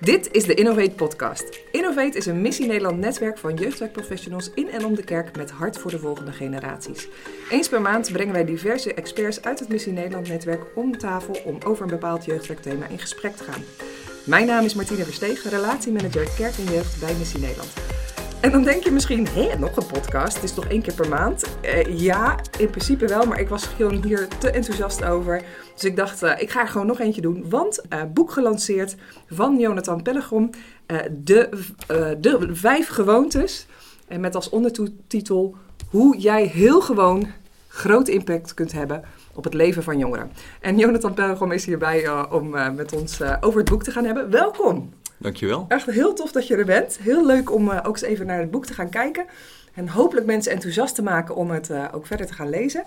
Dit is de Innovate Podcast. Innovate is een Missie Nederland netwerk van jeugdwerkprofessionals in en om de kerk met hart voor de volgende generaties. Eens per maand brengen wij diverse experts uit het Missie Nederland netwerk om tafel om over een bepaald jeugdwerkthema in gesprek te gaan. Mijn naam is Martine Versteeg, relatiemanager Kerk en Jeugd bij Missie Nederland. En dan denk je misschien, hé, nog een podcast, het is toch één keer per maand? Eh, ja, in principe wel, maar ik was gewoon hier te enthousiast over. Dus ik dacht, uh, ik ga er gewoon nog eentje doen. Want uh, boek gelanceerd van Jonathan Pellegrom, de, de vijf gewoontes. En met als ondertitel, hoe jij heel gewoon groot impact kunt hebben op het leven van jongeren. En Jonathan Pellegrom is hierbij om met ons over het boek te gaan hebben. Welkom! Dankjewel. Echt heel tof dat je er bent. Heel leuk om uh, ook eens even naar het boek te gaan kijken. En hopelijk mensen enthousiast te maken om het uh, ook verder te gaan lezen.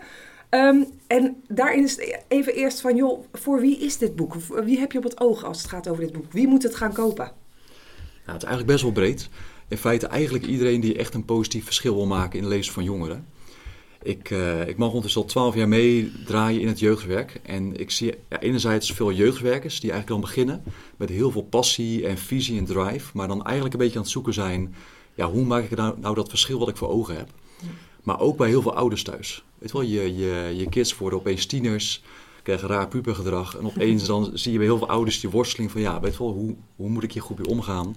Um, en daarin is het even eerst van, joh, voor wie is dit boek? Wie heb je op het oog als het gaat over dit boek? Wie moet het gaan kopen? Nou, het is eigenlijk best wel breed. In feite eigenlijk iedereen die echt een positief verschil wil maken in het leven van jongeren. Ik, uh, ik mag ondertussen al twaalf jaar meedraaien in het jeugdwerk. En ik zie ja, enerzijds veel jeugdwerkers die eigenlijk dan beginnen met heel veel passie en visie en drive. Maar dan eigenlijk een beetje aan het zoeken zijn, ja, hoe maak ik nou, nou dat verschil wat ik voor ogen heb. Ja. Maar ook bij heel veel ouders thuis. Weet wel, je, je, je kids worden opeens tieners, krijgen raar pubergedrag. En opeens dan zie je bij heel veel ouders die worsteling van, ja, weet wel, hoe, hoe moet ik hier goed mee omgaan?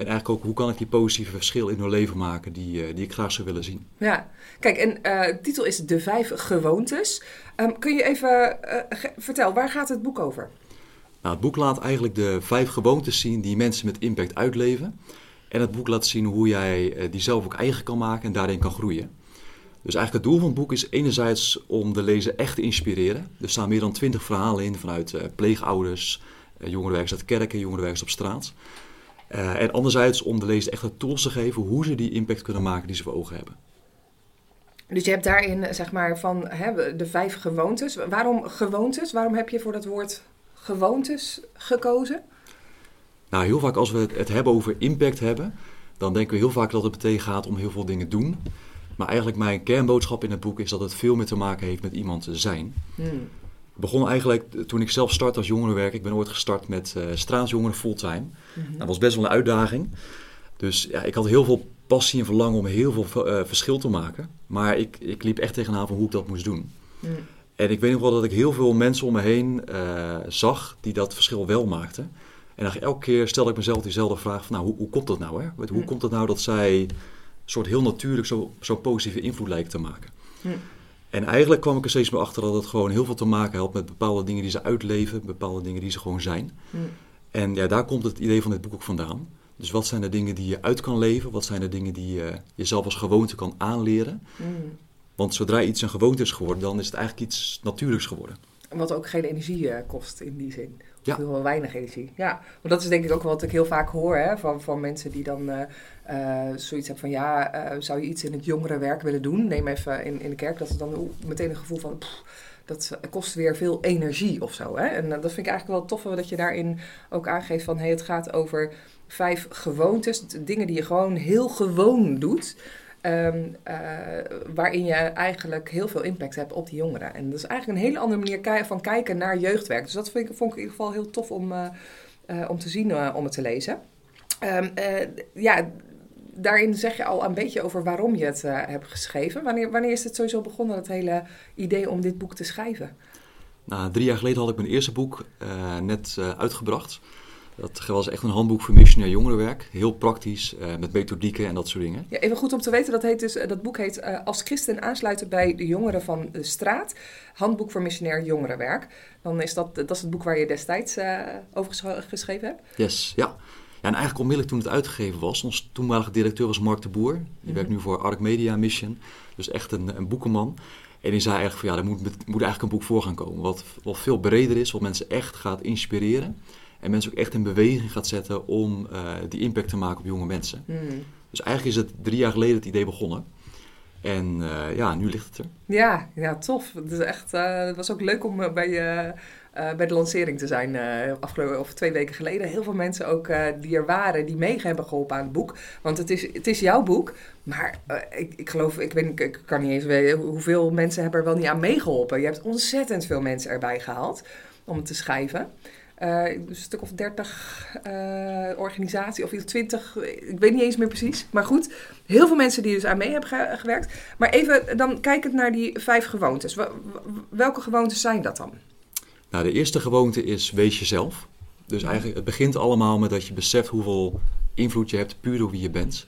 En eigenlijk ook, hoe kan ik die positieve verschil in hun leven maken die, uh, die ik graag zou willen zien. Ja, kijk, en uh, de titel is De Vijf Gewoontes. Um, kun je even uh, vertellen, waar gaat het boek over? Nou, het boek laat eigenlijk de vijf gewoontes zien die mensen met impact uitleven. En het boek laat zien hoe jij die zelf ook eigen kan maken en daarin kan groeien. Dus eigenlijk het doel van het boek is enerzijds om de lezer echt te inspireren. Er staan meer dan twintig verhalen in vanuit pleegouders, jongerenwerkers uit kerken, jongerenwerkers op straat. Uh, en anderzijds om de lezer echt de tools te geven hoe ze die impact kunnen maken die ze voor ogen hebben. Dus je hebt daarin, zeg maar, van hè, de vijf gewoontes. Waarom gewoontes? Waarom heb je voor dat woord gewoontes gekozen? Nou, heel vaak als we het, het hebben over impact hebben, dan denken we heel vaak dat het meteen gaat om heel veel dingen doen. Maar eigenlijk mijn kernboodschap in het boek is dat het veel meer te maken heeft met iemand zijn. Hmm begon eigenlijk toen ik zelf startte als jongerenwerk. Ik ben ooit gestart met uh, straatjongeren fulltime. Mm -hmm. Dat was best wel een uitdaging. Dus ja, ik had heel veel passie en verlangen om heel veel uh, verschil te maken. Maar ik, ik liep echt tegenaan van hoe ik dat moest doen. Mm. En ik weet nog wel dat ik heel veel mensen om me heen uh, zag die dat verschil wel maakten. En dan elke keer stelde ik mezelf diezelfde vraag van, nou, hoe, hoe komt dat nou? Hè? Hoe mm. komt het nou dat zij soort heel natuurlijk zo'n zo positieve invloed lijken te maken? En eigenlijk kwam ik er steeds meer achter dat het gewoon heel veel te maken had met bepaalde dingen die ze uitleven, bepaalde dingen die ze gewoon zijn. Mm. En ja, daar komt het idee van dit boek ook vandaan. Dus wat zijn de dingen die je uit kan leven? Wat zijn de dingen die je jezelf als gewoonte kan aanleren? Mm. Want zodra iets een gewoonte is geworden, dan is het eigenlijk iets natuurlijks geworden. Wat ook geen energie uh, kost in die zin. Ja. Heel weinig energie. Ja, want dat is denk ik ook wat ik heel vaak hoor hè, van, van mensen die dan uh, uh, zoiets hebben van ja, uh, zou je iets in het jongerenwerk willen doen? Neem even in, in de kerk, dat is dan meteen een gevoel van dat kost weer veel energie of zo. Hè? En dat vind ik eigenlijk wel tof dat je daarin ook aangeeft van hey, het gaat over vijf gewoontes, dingen die je gewoon heel gewoon doet. Um, uh, waarin je eigenlijk heel veel impact hebt op die jongeren. En dat is eigenlijk een hele andere manier van kijken naar jeugdwerk. Dus dat ik, vond ik in ieder geval heel tof om, uh, uh, om te zien, om het te lezen. Um, ja, daarin zeg je al een beetje over waarom je het hebt geschreven. Wanneer, wanneer is het sowieso begonnen, dat hele idee om dit boek te schrijven? Nou, drie jaar geleden had ik mijn eerste boek net uitgebracht. Dat was echt een handboek voor missionair jongerenwerk. Heel praktisch, uh, met methodieken en dat soort dingen. Ja, even goed om te weten, dat, heet dus, dat boek heet uh, Als christen aansluiten bij de jongeren van de straat. Handboek voor missionair jongerenwerk. Dan is dat, dat is het boek waar je destijds uh, over geschreven hebt. Yes, ja. Ja, en eigenlijk onmiddellijk toen het uitgegeven was, onze toenmalige directeur was Mark de Boer. Die mm -hmm. werkt nu voor Arc Media Mission. Dus echt een, een boekenman. En die zei eigenlijk van ja, er moet, moet eigenlijk een boek voor gaan komen. Wat, wat veel breder is, wat mensen echt gaat inspireren. En mensen ook echt in beweging gaat zetten om uh, die impact te maken op jonge mensen. Mm. Dus eigenlijk is het drie jaar geleden het idee begonnen. En uh, ja, nu ligt het er. Ja, ja tof. Het, is echt, uh, het was ook leuk om bij, bij de lancering te zijn afgelopen of twee weken geleden. Heel veel mensen ook die er waren, die mee hebben geholpen aan het boek. Want het is, het is jouw boek. Maar ik, ik geloof, ik, weet, ik kan niet eens weten hoeveel mensen hebben er wel niet aan meegeholpen. Je hebt ontzettend veel mensen erbij gehaald om het te schrijven. Uh, een stuk of dertig uh, organisaties, of 20, ik weet niet eens meer precies. Maar goed, heel veel mensen die dus aan mee hebben gewerkt. Maar even dan kijkend naar die vijf gewoontes. Welke gewoontes zijn dat dan? Nou, de eerste gewoonte is wees jezelf. Dus eigenlijk, het begint allemaal met dat je beseft hoeveel invloed je hebt puur door wie je bent.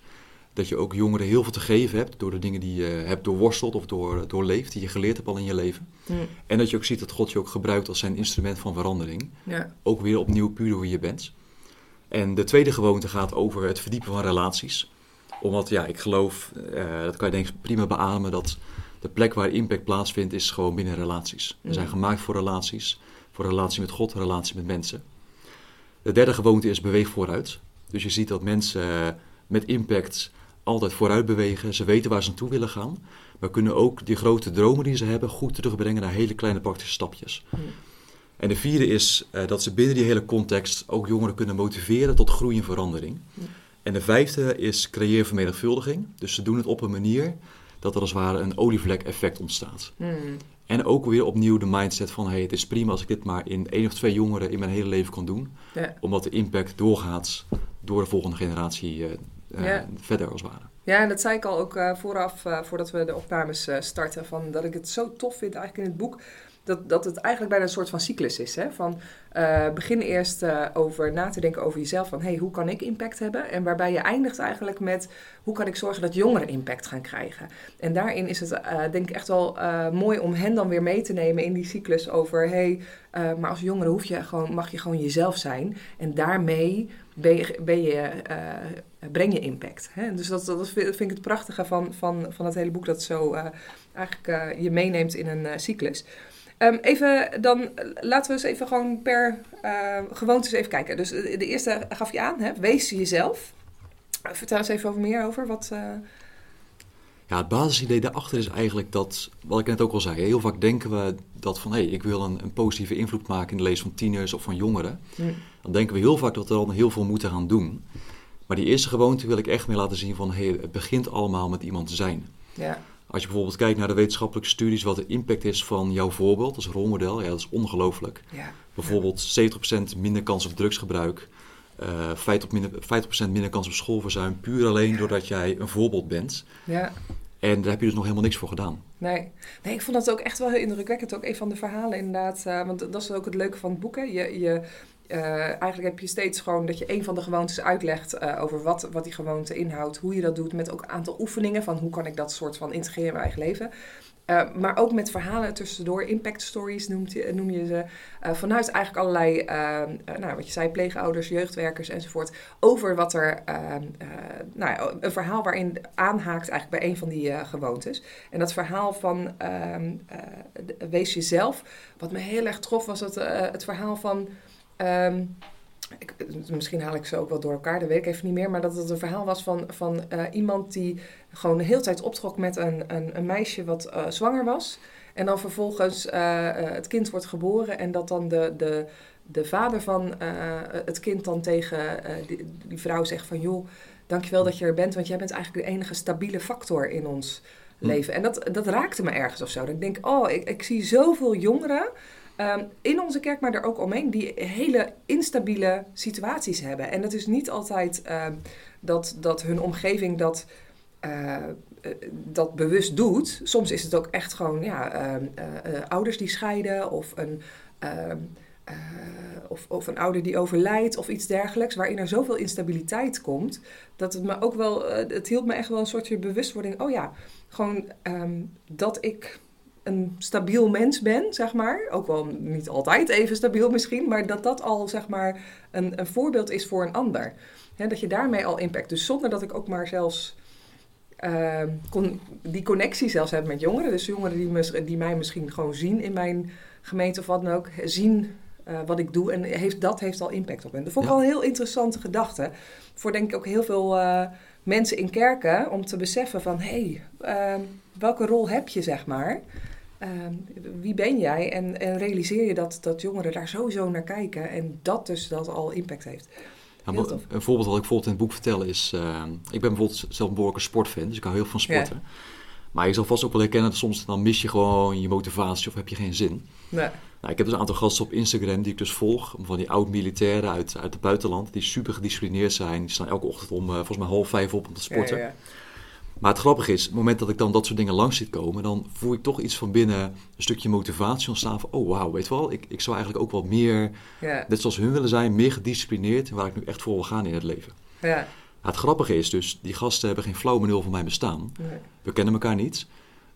Dat je ook jongeren heel veel te geven hebt door de dingen die je hebt doorworsteld of door, doorleefd, die je geleerd hebt al in je leven. En dat je ook ziet dat God je ook gebruikt als zijn instrument van verandering. Ja. Ook weer opnieuw puur door wie je bent. En de tweede gewoonte gaat over het verdiepen van relaties. Omdat, ja, ik geloof, uh, dat kan je denk ik prima beamen, dat de plek waar impact plaatsvindt is gewoon binnen relaties. We zijn gemaakt voor relaties. Voor relatie met God, relatie met mensen. De derde gewoonte is beweeg vooruit. Dus je ziet dat mensen eh, met impact altijd vooruit bewegen. Ze weten waar ze naartoe willen gaan. Maar kunnen ook die grote dromen die ze hebben goed terugbrengen naar hele kleine praktische stapjes. En de vierde is uh, dat ze binnen die hele context ook jongeren kunnen motiveren tot groei en verandering. En de vijfde is creëer vermenigvuldiging. Dus ze doen het op een manier dat er als het ware een olievlek effect ontstaat. En ook weer opnieuw de mindset van hey, het is prima als ik dit maar in één of twee jongeren in mijn hele leven kan doen. Ja. Omdat de impact doorgaat door de volgende generatie uh, verder als het ware. Ja, en dat zei ik al ook uh, vooraf, voordat we de opnames starten, van dat ik het zo tof vind eigenlijk in het boek dat, dat het eigenlijk bijna een soort van cyclus is. Hè? Van uh, begin eerst uh, over na te denken over jezelf. Van hey, hoe kan ik impact hebben? En waarbij je eindigt eigenlijk met hoe kan ik zorgen dat jongeren impact gaan krijgen? En daarin is het uh, denk ik echt wel mooi om hen dan weer mee te nemen in die cyclus over hey, maar als jongere hoef je gewoon, mag je gewoon jezelf zijn. En daarmee ben je, ben je, breng je impact. Hè? Dus dat, dat vind ik het prachtige van, van, van het hele boek, dat zo eigenlijk je meeneemt in een cyclus. Um, even dan, laten we eens even gewoon per gewoontes even kijken. Dus de eerste gaf je aan, hè? wees jezelf. Vertel eens even over meer over. Wat. Ja, het basisidee daarachter is eigenlijk dat, wat ik net ook al zei, heel vaak denken we dat van hé, hey, ik wil een, een, positieve invloed maken in de lees van tieners of van jongeren. Mm. Dan denken we heel vaak dat we dan heel veel moeten gaan doen. Maar die eerste gewoonte wil ik echt meer laten zien van hé, hey, het begint allemaal met iemand te zijn. Ja. Als je bijvoorbeeld kijkt naar de wetenschappelijke studies, wat de impact is van jouw voorbeeld als rolmodel, ja, dat is ongelooflijk. Ja. Bijvoorbeeld 70% minder kans op drugsgebruik, uh, 50%, minder, 50 minder kans op schoolverzuim, puur alleen doordat jij een voorbeeld bent. Ja. En daar heb je dus nog helemaal niks voor gedaan. Nee. nee, ik vond dat ook echt wel heel indrukwekkend. Ook een van de verhalen inderdaad. Uh, want dat is ook het leuke van het boek. Hè. Je, je, uh, eigenlijk heb je steeds gewoon dat je een van de gewoontes uitlegt uh, over wat, wat die gewoonte inhoudt, hoe je dat doet, met ook een aantal oefeningen van hoe kan ik dat soort van integreren in mijn eigen leven. Uh, maar ook met verhalen tussendoor, impact stories noem je ze. vanuit eigenlijk allerlei, nou, wat je zei, pleegouders, jeugdwerkers enzovoort. Over wat er, nou, een verhaal waarin aanhaakt eigenlijk bij een van die gewoontes. En dat verhaal van ehm, wees jezelf, wat me heel erg trof, was het, het verhaal van Um, ik, misschien haal ik ze ook wel door elkaar, dat weet ik even niet meer. Maar dat het een verhaal was van, van uh, iemand die gewoon de hele tijd optrok met een, een, een meisje wat uh, zwanger was. En dan vervolgens uh, het kind wordt geboren en dat dan de, de, de vader van het kind dan tegen die, die, vrouw zegt van... joh, dankjewel dat je er bent, want jij bent eigenlijk de enige stabiele factor in ons hm. leven. En dat, dat raakte me ergens of zo. Dat ik denk, oh, ik, ik zie zoveel jongeren Ehm, in onze kerk, maar er ook omheen, die hele instabiele situaties hebben. En dat is niet altijd ehm, dat, dat hun omgeving dat, uh, dat bewust doet. Soms is het ook echt gewoon ja, ehm, eh, ouders die scheiden of een. of, of een ouder die overlijdt of iets dergelijks, waarin er zoveel instabiliteit komt, dat het me ook wel, het hield me echt wel een soort bewustwording. Oh ja, gewoon dat ik een stabiel mens ben, zeg maar. Ook wel niet altijd even stabiel misschien, maar dat dat al, zeg maar, een, een voorbeeld is voor een ander. dat je daarmee al impact. Dus zonder dat ik ook maar zelfs uh, die connectie zelfs heb met jongeren. Dus jongeren die, die mij misschien gewoon zien in mijn gemeente of wat dan ook, zien uh, wat ik doe. En heeft, dat heeft al impact op hen. Dat vond ik al een heel interessante gedachte. Voor denk ik ook heel veel uh, mensen in kerken om te beseffen van hé, hey, welke rol heb je, zeg maar. Ehm, wie ben jij? En, en, realiseer je dat, dat jongeren daar sowieso naar kijken en dat dus dat al impact heeft. Ja, een voorbeeld wat ik bijvoorbeeld in het boek vertel is, uh, ik ben bijvoorbeeld zelf een behoorlijke sportfan, dus ik hou heel veel van sporten. Maar je zal vast ook wel herkennen dat soms dan mis je gewoon je motivatie of heb je geen zin. Nee. Nou, ik heb dus een aantal gasten op Instagram die ik dus volg. Van die oud-militairen uit, uit het buitenland. Die super gedisciplineerd zijn. Die staan elke ochtend om uh, volgens mij half vijf op om te sporten. Ja. Maar het grappige is, het moment dat ik dan dat soort dingen langs ziet komen, dan voel ik toch iets van binnen een stukje motivatie ontstaan van, oh wauw, weet je wel, ik, ik zou eigenlijk ook wel meer, Ja. net zoals hun willen zijn, meer gedisciplineerd waar ik nu echt voor wil gaan in het leven. Ja. Het grappige is dus, die gasten hebben geen flauw benul van mijn bestaan. Nee. We kennen elkaar niet.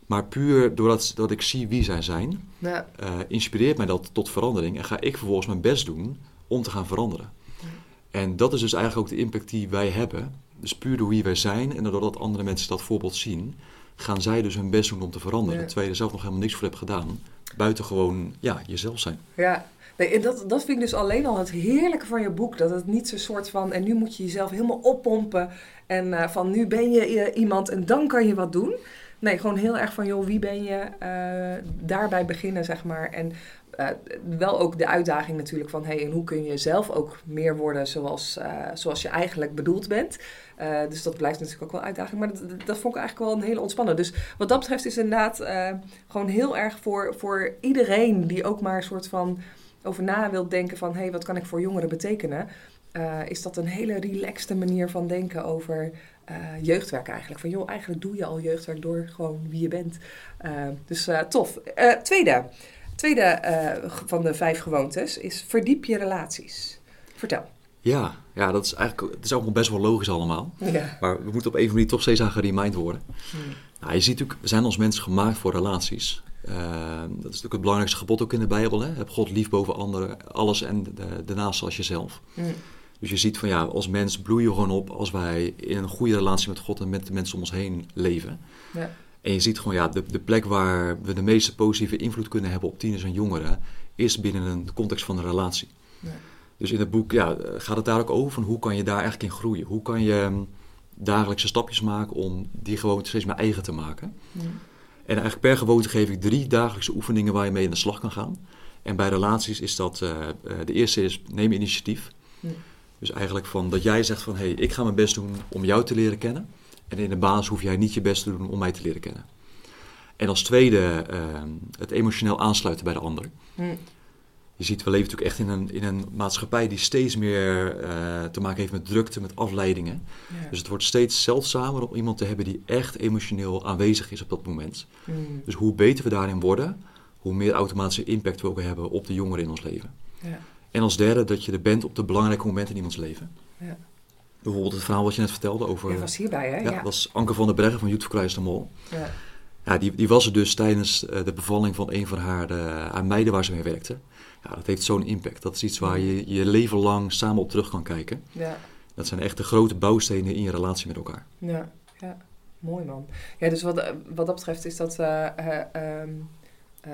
Maar puur doordat dat ik zie wie zij zijn, Ja. eh, inspireert mij dat tot verandering. En ga ik vervolgens mijn best doen om te gaan veranderen. En dat is dus eigenlijk ook de impact die wij hebben. Dus puur door wie wij zijn en doordat andere mensen dat voorbeeld zien, gaan zij dus hun best doen om te veranderen. Ja. Terwijl je er zelf nog helemaal niks voor hebt gedaan. Buiten gewoon ja, jezelf zijn. Ja, nee, en dat, dat vind ik dus alleen al het heerlijke van je boek. Dat het niet zo'n soort van, en nu moet je jezelf helemaal oppompen. En eh, van nu ben je eh, iemand en dan kan je wat doen. Nee, gewoon heel erg van, joh, wie ben je? eh, daarbij beginnen, zeg maar. En eh, wel ook de uitdaging natuurlijk van, hey, en hoe kun je zelf ook meer worden zoals, eh, zoals je eigenlijk bedoeld bent. Eh, dus dat blijft natuurlijk ook wel een uitdaging. Maar dat, vond ik eigenlijk wel een hele ontspannen. Dus wat dat betreft is inderdaad gewoon heel erg voor, voor iedereen die ook maar een soort van over na wilt denken van... hey, wat kan ik voor jongeren betekenen? is dat een hele relaxte manier van denken over jeugdwerk eigenlijk. Van joh, eigenlijk doe je al jeugdwerk door gewoon wie je bent. Dus tof. Tweede, tweede eh, van de vijf gewoontes is verdiep je relaties. Vertel. Ja, ja dat is eigenlijk het is allemaal best wel logisch allemaal. Ja. Maar we moeten op een of andere manier toch steeds aan geremind worden. Hmm. Nou, je ziet natuurlijk, we zijn als mensen gemaakt voor relaties. Eh, dat is natuurlijk het belangrijkste gebod ook in de Bijbel. Hè? Heb God lief boven anderen, alles en de, de naast als jezelf. Hmm. Dus je ziet van ja, als mens bloeien we gewoon op als wij in een goede relatie met God en met de mensen om ons heen leven. Ja. En je ziet gewoon ja, de, de plek waar we de meeste positieve invloed kunnen hebben op tieners en jongeren, is binnen een context van een relatie. Ja. Dus in het boek ja, gaat het daar ook over van hoe kan je daar eigenlijk in groeien? Hoe kan je hm, dagelijkse stapjes maken om die gewoonte steeds meer eigen te maken? En eigenlijk per gewoonte geef ik drie dagelijkse oefeningen waar je mee in de slag kan gaan. En bij relaties is dat, eh, eh, de eerste is neem initiatief. Dus eigenlijk van dat jij zegt van, hé, hey, ik ga mijn best doen om jou te leren kennen. En in de basis hoef jij niet je best te doen om mij te leren kennen. En als tweede, eh, het emotioneel aansluiten bij de ander. Hmm. Je ziet, we leven natuurlijk echt in een, in een maatschappij die steeds meer eh, te maken heeft met drukte, met afleidingen. Ja. Dus het wordt steeds zeldzamer om iemand te hebben die echt emotioneel aanwezig is op dat moment. Hmm. Dus hoe beter we daarin worden, hoe meer automatische impact we ook hebben op de jongeren in ons leven. Ja. En als derde, dat je er bent op de belangrijke momenten in iemands leven. Ja. Bijvoorbeeld het verhaal wat je net vertelde over... Je was hierbij, hè? ja, Ja. was Anke van der Breggen van Youth for Christ de Mol. Ja. Ja, die, die was er dus tijdens eh, de bevalling van een van haar, de, haar meiden waar ze mee werkte. Ja, dat heeft zo'n impact. Dat is iets waar je je leven lang samen op terug kan kijken. Ja. Dat zijn echt de grote bouwstenen in je relatie met elkaar. Ja, ja. mooi man. Ja, dus wat, wat dat betreft is dat eh, eh, ehm, eh,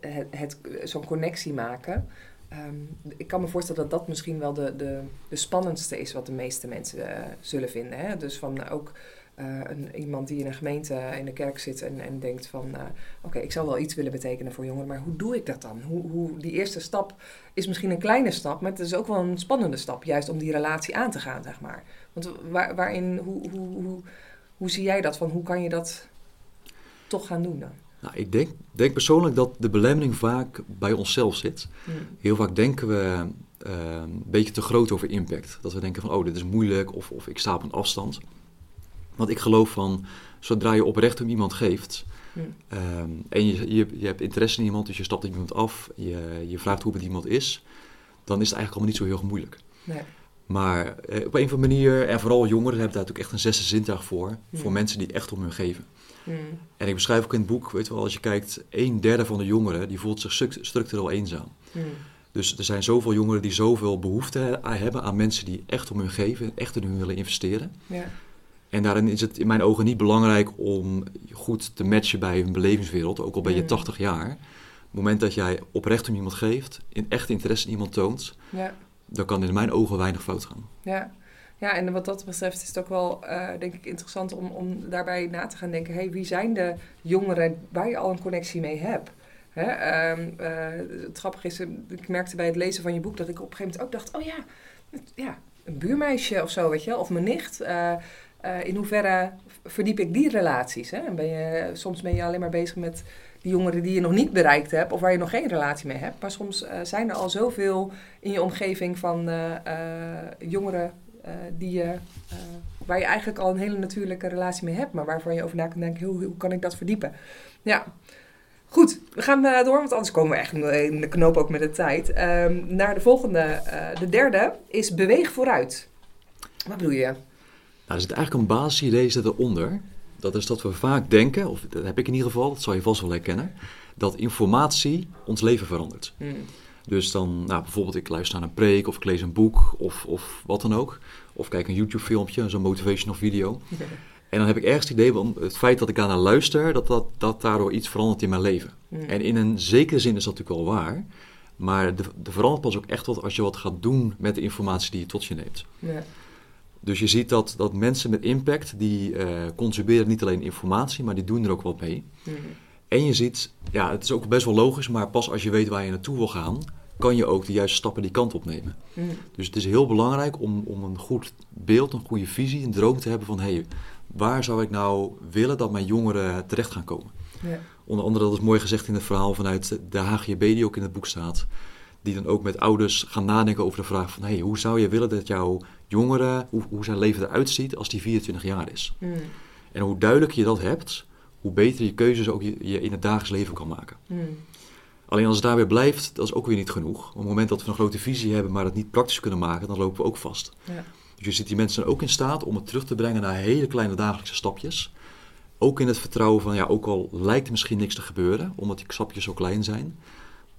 het, het, zo'n connectie maken. Ehm, ik kan me voorstellen dat dat misschien wel de, de, de spannendste is wat de meeste mensen eh, zullen vinden. Hè? Dus van ook eh, een, iemand die in een gemeente in de kerk zit en, en denkt van... eh, oké, ik zou wel iets willen betekenen voor jongeren, maar hoe doe ik dat dan? Hoe, hoe, die eerste stap is misschien een kleine stap, maar het is ook wel een spannende stap. Juist om die relatie aan te gaan, zeg maar. Want waar, waarin, hoe, hoe, hoe, hoe zie jij dat? Van hoe kan je dat toch gaan doen dan? Nou, ik denk, denk persoonlijk dat de belemmering vaak bij onszelf zit. Heel vaak denken we eh, een beetje te groot over impact. Dat we denken van, oh, dit is moeilijk of, of ik sta op een afstand. Want ik geloof van, zodra je oprecht om iemand geeft... Ehm, en je, je, je hebt interesse in iemand, dus je stapt op iemand af... Je, je vraagt hoe het iemand is... dan is het eigenlijk allemaal niet zo heel erg moeilijk. Nee. Maar eh, op een of andere manier, en vooral jongeren hebben daar natuurlijk echt een zesde zintuig voor... Voor mensen die echt om hun geven. En ik beschrijf ook in het boek, weet je wel, als je kijkt... een derde van de jongeren, die voelt zich stru- structureel eenzaam. Dus er zijn zoveel jongeren die zoveel behoefte he- hebben aan mensen die echt om hun geven, echt in hun willen investeren. Ja. En daarin is het in mijn ogen niet belangrijk om goed te matchen bij hun belevingswereld, ook al ben je Mm. 80 jaar. Op het moment dat jij oprecht om iemand geeft, in echt interesse in iemand toont, Ja. dan kan in mijn ogen weinig fout gaan. Ja. Ja, en wat dat betreft is het ook wel, eh, denk ik, interessant om, om daarbij na te gaan denken... hey, wie zijn de jongeren waar je al een connectie mee hebt? Hè? ehm, eh, het grappige is, ik merkte bij het lezen van je boek... dat ik op een gegeven moment ook dacht, oh ja, ja een buurmeisje of zo, weet je of mijn nicht... eh, in hoeverre verdiep ik die relaties? Hè? En ben je, soms ben je alleen maar bezig met die jongeren die je nog niet bereikt hebt of waar je nog geen relatie mee hebt. Maar soms zijn er al zoveel in je omgeving van jongeren die je, waar je eigenlijk al een hele natuurlijke relatie mee hebt, maar waarvan je over na kan denken, hoe, hoe kan ik dat verdiepen? Ja, Goed, we gaan uh, door, want anders komen we echt in de knoop ook met de tijd. Um, naar de volgende, uh, de derde, is beweeg vooruit. Wat bedoel je? Nou, er zit eigenlijk een basisidee zit eronder. Dat is dat we vaak denken, of dat heb ik in ieder geval, dat zal je vast wel herkennen, dat informatie ons leven verandert. Hmm. Dus dan, nou, bijvoorbeeld ik luister naar een preek of ik lees een boek of, of wat dan ook. Of kijk een YouTube filmpje, zo'n motivational video. En dan heb ik ergens het idee van het feit dat ik daarnaar luister, dat, dat, dat daardoor iets verandert in mijn leven. Hmm. En in een zekere zin is dat natuurlijk wel waar. Maar de, de verandert pas ook echt wat als je wat gaat doen met de informatie die je tot je neemt. Ja. Dus je ziet dat, dat mensen met impact, die uh, consumeren niet alleen informatie, maar die doen er ook wat mee. Hmm. En je ziet, ja, het is ook best wel logisch, maar pas als je weet waar je naartoe wil gaan, kan je ook de juiste stappen die kant op nemen. Hmm. Dus het is heel belangrijk om, om een goed beeld, een goede visie, een droom te hebben van hé, hey, waar zou ik nou willen dat mijn jongeren terecht gaan komen? Ja. Onder andere, dat is mooi gezegd in het verhaal vanuit de HGB die ook in het boek staat. Die dan ook met ouders gaan nadenken over de vraag van... Hey, hoe zou je willen dat jouw jongere, hoe, hoe zijn leven eruit ziet als die 24 jaar is? Mm. En hoe duidelijker je dat hebt, hoe beter je keuzes ook je, je in het dagelijks leven kan maken. Mm. Alleen als het daarbij blijft, dat is ook weer niet genoeg. Op het moment dat we een grote visie hebben, maar het niet praktisch kunnen maken, dan lopen we ook vast. Ja. Dus je ziet die mensen ook in staat om het terug te brengen naar hele kleine dagelijkse stapjes. Ook in het vertrouwen van, ja, ook al lijkt er misschien niks te gebeuren, omdat die stapjes zo klein zijn.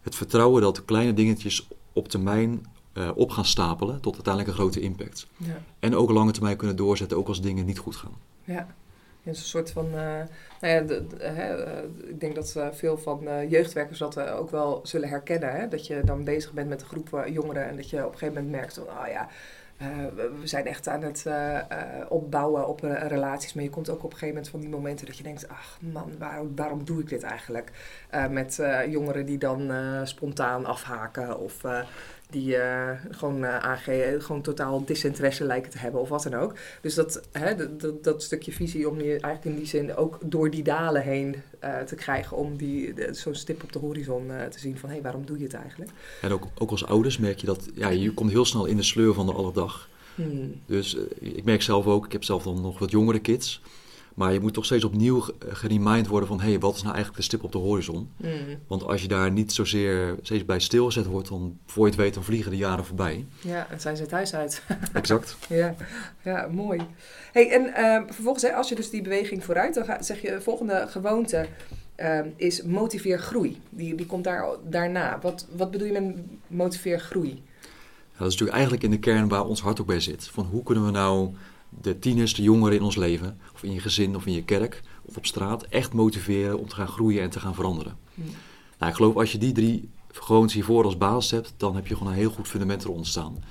Het vertrouwen dat kleine dingetjes op termijn uh, op gaan stapelen tot uiteindelijk een grote impact. Ja. En ook lange termijn kunnen doorzetten, ook als dingen niet goed gaan. Ja, een soort van. Uh, nou ja, de, uh, ik denk dat veel van jeugdwerkers dat ook wel zullen herkennen. Hè? Dat je dan bezig bent met een groep jongeren en dat je op een gegeven moment merkt: van, oh ja, we zijn echt aan het opbouwen op relaties. Maar je komt ook op een gegeven moment van die momenten dat je denkt: ach man, waarom, waarom doe ik dit eigenlijk? met jongeren die dan spontaan afhaken of die uh, gewoon uh, aangeven, gewoon totaal disinteresse lijken te hebben of wat dan ook. Dus dat, hè, dat, dat, stukje visie om je eigenlijk in die zin ook door die dalen heen uh, te krijgen om die, zo'n stip op de horizon te zien van hé, hey, waarom doe je het eigenlijk? En ook, ook als ouders merk je dat, ja, je komt heel snel in de sleur van de alledag. Hmm. Dus ik merk zelf ook, ik heb zelf dan nog wat jongere kids. Maar je moet toch steeds opnieuw geremind worden van... hé, hey, wat is nou eigenlijk de stip op de horizon? Mm. Want als je daar niet zozeer steeds bij stilgezet wordt... dan voor je het weet, dan vliegen de jaren voorbij. Ja, en zijn ze het huis uit. exact. Ja, ja mooi. Hey, en uh, vervolgens, hè, als je dus die beweging vooruit... dan ga, zeg je, volgende gewoonte uh, is motiveer groei. Die, die komt daar, daarna. Wat, wat bedoel je met motiveer groei? Ja, dat is natuurlijk eigenlijk in de kern waar ons hart ook bij zit. Van hoe kunnen we nou de tieners, de jongeren in ons leven, of in je gezin of in je kerk of op straat, echt motiveren om te gaan groeien en te gaan veranderen. Nou, ik geloof als je die drie gewoontes hiervoor als basis hebt, dan heb je gewoon een heel goed fundament eronder staan.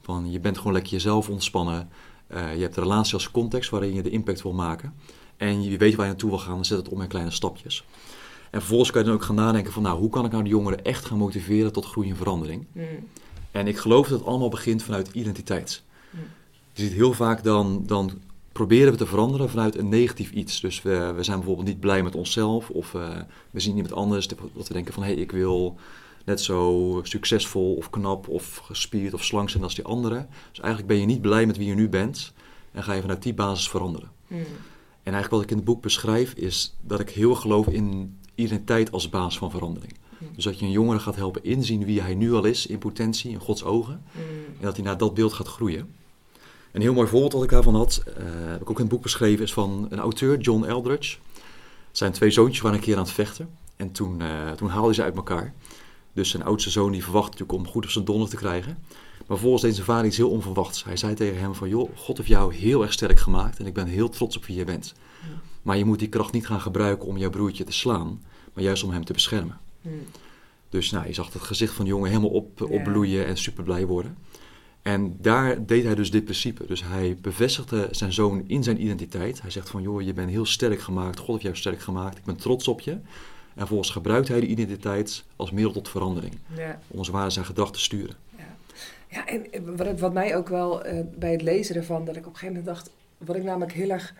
Van, je bent gewoon lekker jezelf ontspannen, uh, je hebt de relatie als context waarin je de impact wil maken. En je weet waar je naartoe wil gaan, dan zet het om in kleine stapjes. En vervolgens kan je dan ook gaan nadenken van, nou, hoe kan ik nou de jongeren echt gaan motiveren tot groei en verandering? En ik geloof dat het allemaal begint vanuit identiteit. Je ziet heel vaak dan, dan proberen we te veranderen vanuit een negatief iets. Dus we, we zijn bijvoorbeeld niet blij met onszelf of uh, we zien iemand anders dat we denken van hé, hey, ik wil net zo succesvol of knap of gespierd of slank zijn als die anderen. Dus eigenlijk ben je niet blij met wie je nu bent en ga je vanuit die basis veranderen. Hmm. En eigenlijk wat ik in het boek beschrijf is dat ik heel geloof in identiteit als basis van verandering. Hmm. Dus dat je een jongere gaat helpen inzien wie hij nu al is in potentie, in Gods ogen. Hmm. En dat hij naar dat beeld gaat groeien. Een heel mooi voorbeeld dat ik daarvan had, uh, heb ik ook in het boek beschreven, is van een auteur, John Eldridge. Zijn twee zoontjes waren een keer aan het vechten en toen, uh, toen haalden ze uit elkaar. Dus zijn oudste zoon die verwachtte natuurlijk om goed op zijn donder te krijgen. Maar volgens deed zijn vader iets heel onverwachts. Hij zei tegen hem van, joh, God heeft jou heel erg sterk gemaakt en ik ben heel trots op wie je bent. Maar je moet die kracht niet gaan gebruiken om jouw broertje te slaan, maar juist om hem te beschermen. Dus nou, je zag het gezicht van de jongen helemaal op, opbloeien en super blij worden. En daar deed hij dus dit principe. Dus hij bevestigde zijn zoon in zijn identiteit. Hij zegt van, joh, je bent heel sterk gemaakt. God heeft jou sterk gemaakt. Ik ben trots op je. En vervolgens gebruikt hij de identiteit als middel tot verandering. Ja. Om zijn waarde zijn gedrag te sturen. Ja, ja en wat, wat mij ook wel uh, bij het lezen ervan, dat ik op een gegeven moment dacht... wat ik namelijk heel erg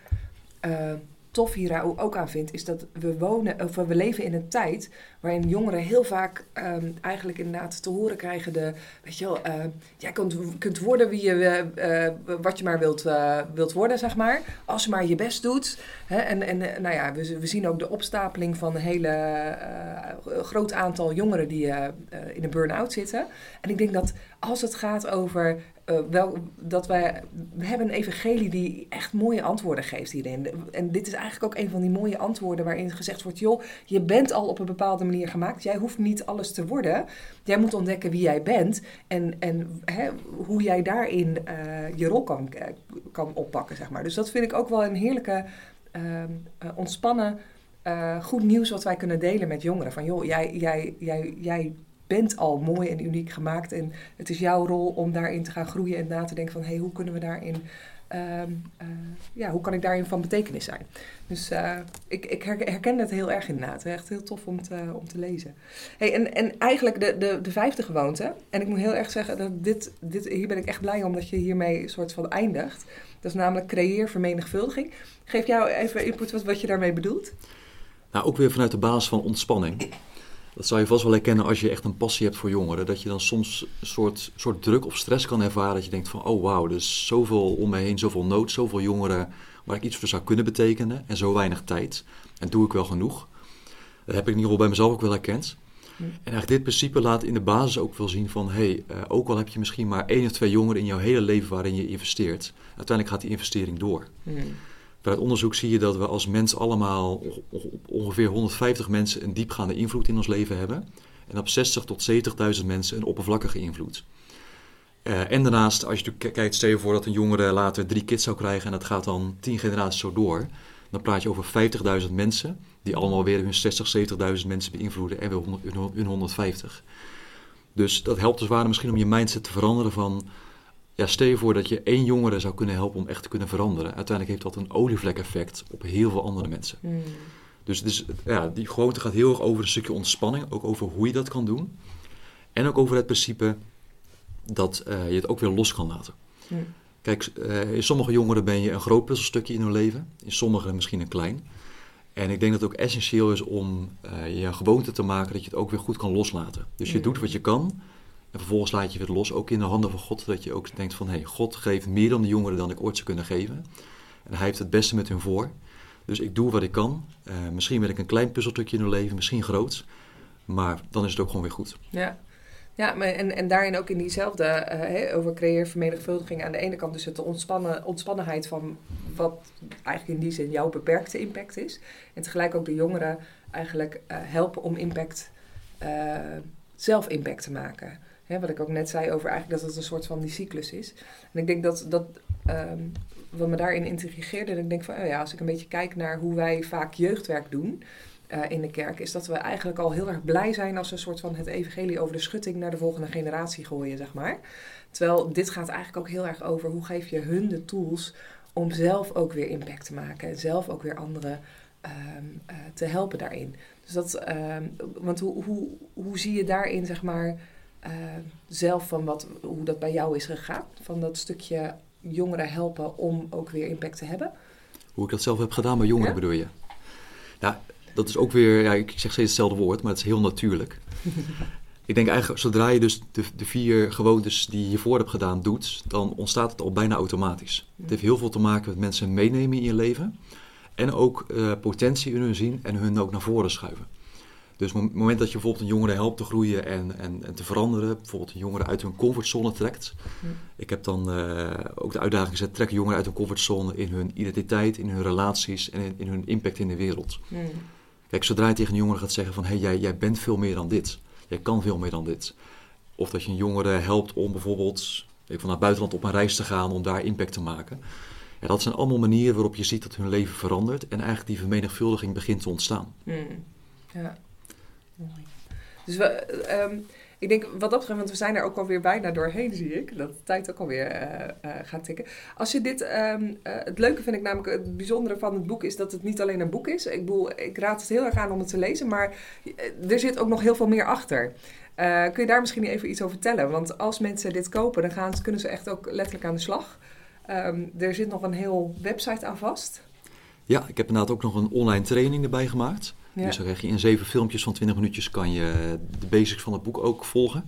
tof hier ook aan vind, is dat we wonen, of we leven in een tijd waarin jongeren heel vaak um, eigenlijk inderdaad te horen krijgen de, weet je wel, uh, jij kunt, kunt worden wie je, uh, wat je maar wilt, wilt worden, zeg maar, als je maar je best doet. Hè? En, en nou ja, we, we zien ook de opstapeling van een hele groot aantal jongeren die in een burn-out zitten. En ik denk dat als het gaat over uh, wel, dat wij, we hebben een evangelie die echt mooie antwoorden geeft hierin. En dit is eigenlijk ook een van die mooie antwoorden waarin gezegd wordt, joh, je bent al op een bepaalde manier gemaakt. Jij hoeft niet alles te worden. Jij moet ontdekken wie jij bent en, en hè, hoe jij daarin uh, je rol kan, uh, kan oppakken, zeg maar. Dus dat vind ik ook wel een heerlijke, ehm, ontspannen, goed nieuws wat wij kunnen delen met jongeren. Van joh, jij, jij, jij, jij bent al mooi en uniek gemaakt. En het is jouw rol om daarin te gaan groeien en na te denken van... hey, hoe kunnen we daarin... Uh, uh, ja, hoe kan ik daarin van betekenis zijn? Dus uh, ik, ik herken het heel erg inderdaad. Echt heel tof om te, om te lezen. Hey, en, en eigenlijk de, de, de vijfde gewoonte. En ik moet heel erg zeggen, dat dit, dit, hier ben ik echt blij om dat je hiermee soort van eindigt. Dat is namelijk creëer vermenigvuldiging. Geef jou even input wat, wat je daarmee bedoelt. Nou, ook weer vanuit de basis van ontspanning. Dat zou je vast wel herkennen als je echt een passie hebt voor jongeren. Dat je dan soms een soort, soort druk of stress kan ervaren. Dat je denkt van, oh wauw, er is zoveel om me heen, zoveel nood, zoveel jongeren waar ik iets voor zou kunnen betekenen. En zo weinig tijd. En doe ik wel genoeg. Dat heb ik in ieder geval bij mezelf ook wel herkend. Hm. En eigenlijk dit principe laat in de basis ook wel zien van... hé, hey, uh, ook al heb je misschien maar één of twee jongeren in jouw hele leven waarin je investeert... uiteindelijk gaat die investering door. Hm. Vanuit onderzoek zie je dat we als mens allemaal ongeveer 150 mensen een diepgaande invloed in ons leven hebben. En op 60 tot 70.000 mensen een oppervlakkige invloed. Uh, en daarnaast, als je kijkt, stel je voor dat een jongere later drie kids zou krijgen en dat gaat dan tien generaties zo door. Dan praat je over 50.000 mensen, die allemaal weer hun 60, 70.000 mensen beïnvloeden en weer hun 150. Dus dat helpt dus waar misschien om je mindset te veranderen van ja, stel je voor dat je één jongere zou kunnen helpen om echt te kunnen veranderen. Uiteindelijk heeft dat een olievlek-effect op heel veel andere mensen. Hmm. Dus, dus ja, die gewoonte gaat heel erg over een stukje ontspanning, ook over hoe je dat kan doen. En ook over het principe dat uh, je het ook weer los kan laten. Hmm. Kijk, uh, in sommige jongeren ben je een groot puzzelstukje in hun leven, in sommige misschien een klein. En ik denk dat het ook essentieel is om uh, je gewoonte te maken dat je het ook weer goed kan loslaten. Dus je hmm. doet wat je kan, en vervolgens laat je het los, ook in de handen van God, dat je ook denkt van, hé, hey, God geeft meer dan de jongeren dan ik ooit zou kunnen geven. En hij heeft het beste met hun voor. Dus ik doe wat ik kan. Uh, misschien ben ik een klein puzzelstukje in hun leven, misschien groot. Maar dan is het ook gewoon weer goed. Ja, ja maar en, en daarin ook in diezelfde, uh, over creëer vermenigvuldiging. Aan de ene kant dus het ontspannen, ontspannenheid van wat eigenlijk in die zin jouw beperkte impact is. En tegelijk ook de jongeren eigenlijk uh, helpen om impact, zelf impact te maken wat ik ook net zei over eigenlijk dat het een soort van die cyclus is. En ik denk dat, dat um, wat me daarin intrigeerde, dat ik denk van, oh ja, als ik een beetje kijk naar hoe wij vaak jeugdwerk doen uh, in de kerk, is dat we eigenlijk al heel erg blij zijn als we een soort van het evangelie over de schutting naar de volgende generatie gooien, zeg maar. Terwijl dit gaat eigenlijk ook heel erg over hoe geef je hun de tools om zelf ook weer impact te maken en zelf ook weer anderen um, uh, te helpen daarin. Dus dat, um, want hoe, hoe, hoe zie je daarin, zeg maar, uh, zelf van wat, hoe dat bij jou is gegaan. Van dat stukje jongeren helpen om ook weer impact te hebben. Hoe ik dat zelf heb gedaan bij jongeren bedoel je? Nou, dat is ook weer, ja, ik zeg steeds hetzelfde woord, maar het is heel natuurlijk. ik denk eigenlijk, zodra je dus de, de, vier gewoontes die je hiervoor hebt gedaan doet, dan ontstaat het al bijna automatisch. Het heeft heel veel te maken met mensen meenemen in je leven. En ook uh, potentie in hun zien en hun ook naar voren schuiven. Dus op het moment dat je bijvoorbeeld een jongere helpt te groeien en, en, en te veranderen, bijvoorbeeld een jongere uit hun comfortzone trekt. Hm. Ik heb dan uh, ook de uitdaging gezet, trek jongeren uit hun comfortzone in hun identiteit, in hun relaties en in, in hun impact in de wereld. Hm. Kijk, zodra je tegen een jongere gaat zeggen van, hé, hey, jij, jij bent veel meer dan dit. Jij kan veel meer dan dit. Of dat je een jongere helpt om bijvoorbeeld even naar het buitenland op een reis te gaan om daar impact te maken. Ja, dat zijn allemaal manieren waarop je ziet dat hun leven verandert en eigenlijk die vermenigvuldiging begint te ontstaan. Hm. Ja. Dus we, ehm, ik denk wat dat betreft, want we zijn er ook alweer bijna doorheen, zie ik. Dat de tijd ook alweer uh, gaat tikken. Als je dit, um, het leuke vind ik namelijk, het bijzondere van het boek is dat het niet alleen een boek is. Ik, bedoel, ik raad het heel erg aan om het te lezen, maar er zit ook nog heel veel meer achter. kun je daar misschien even iets over vertellen? Want als mensen dit kopen, dan gaan, kunnen ze echt ook letterlijk aan de slag. Ehm, er zit nog een heel website aan vast. Ja, ik heb inderdaad ook nog een online training erbij gemaakt. Dus dan krijg je in zeven filmpjes van 20 minuutjes kan je de basics van het boek ook volgen.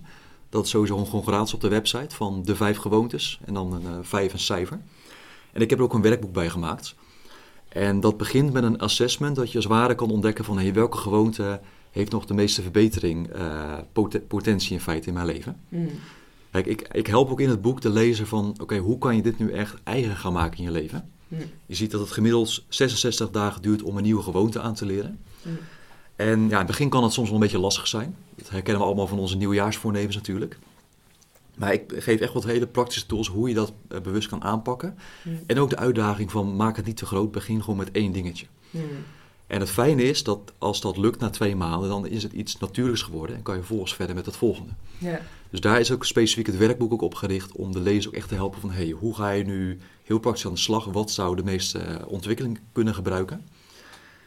Dat is sowieso gewoon gratis op de website van de vijf gewoontes en dan een uh, vijf een cijfer. En ik heb er ook een werkboek bij gemaakt. En dat begint met een assessment dat je als ware kan ontdekken van hey, welke gewoonte heeft nog de meeste verbetering, uh, potentie in feite in mijn leven. Mm. Kijk, ik, ik help ook in het boek de lezer van oké, hoe kan je dit nu echt eigen gaan maken in je leven? Mm. Je ziet dat het gemiddeld 66 dagen duurt om een nieuwe gewoonte aan te leren. Mm. En ja, in het begin kan het soms wel een beetje lastig zijn. Dat herkennen we allemaal van onze nieuwjaarsvoornemens natuurlijk. Maar ik geef echt wat hele praktische tools hoe je dat eh, bewust kan aanpakken. En ook de uitdaging van maak het niet te groot, begin gewoon met één dingetje. En het fijne is dat als dat lukt na twee maanden, dan is het iets natuurlijks geworden en kan je vervolgens verder met het volgende. Dus daar is ook specifiek het werkboek ook op gericht om de lezer ook echt te helpen van hey, hoe ga je nu heel praktisch aan de slag? Wat zou de meeste uh, ontwikkeling kunnen gebruiken?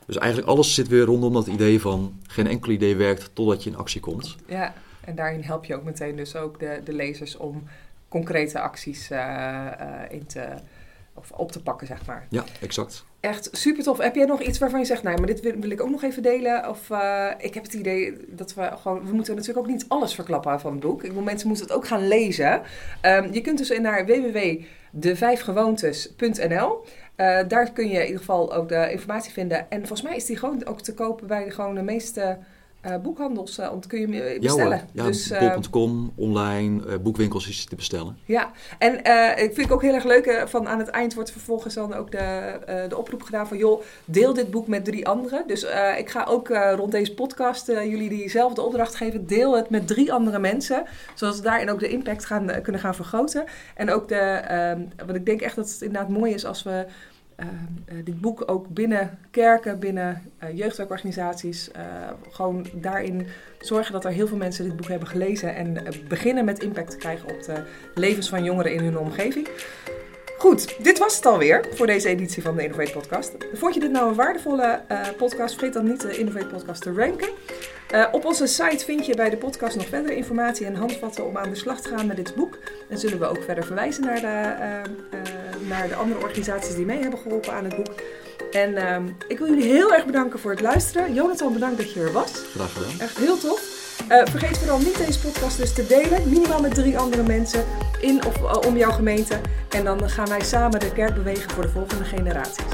Dus eigenlijk alles zit weer rondom dat idee van geen enkel idee werkt totdat je in actie komt. Ja. En daarin help je ook meteen dus ook de, de lezers om concrete acties uh, in te, of op te pakken, zeg maar. Ja, exact. Echt super tof. Heb jij nog iets waarvan je zegt, nou, maar dit wil, wil ik ook nog even delen? Of uh, ik heb het idee dat we gewoon, we moeten natuurlijk ook niet alles verklappen van het boek. Ik wil mensen moeten het ook gaan lezen. Um, je kunt dus naar www.devijfgewoontes.nl. Uh, daar kun je in ieder geval ook de informatie vinden. En volgens mij is die gewoon ook te kopen bij gewoon de meeste boekhandels, uh, kun je bestellen. Ja, ja dus, bol.com, online, boekwinkels is te bestellen. Ja, en ik vind ik ook heel erg leuk, van aan het eind wordt vervolgens dan ook de, de oproep gedaan van... joh, deel dit boek met drie anderen. Dus ik ga ook rond deze podcast jullie diezelfde opdracht geven. Deel het met drie andere mensen, zodat we daarin ook de impact gaan, kunnen gaan vergroten. En ook de, ehm, want ik denk echt dat het inderdaad mooi is als we... Uh, dit boek ook binnen kerken, binnen uh, jeugdwerkorganisaties, gewoon daarin zorgen dat er heel veel mensen dit boek hebben gelezen en beginnen met impact te krijgen op de levens van jongeren in hun omgeving. Goed, dit was het alweer voor deze editie van de Innovate Podcast. Vond je dit nou een waardevolle podcast? Vergeet dan niet de Innovate Podcast te ranken. Op onze site vind je bij de podcast nog verdere informatie en handvatten om aan de slag te gaan met dit boek. En zullen we ook verder verwijzen naar de, uh, naar de andere organisaties die mee hebben geholpen aan het boek. En ehm, ik wil jullie heel erg bedanken voor het luisteren. Jonathan, bedankt dat je er was. Graag gedaan. Echt heel tof. vergeet vooral niet deze podcast dus te delen, minimaal met drie andere mensen in of om jouw gemeente. En dan gaan wij samen de kerk bewegen voor de volgende generaties.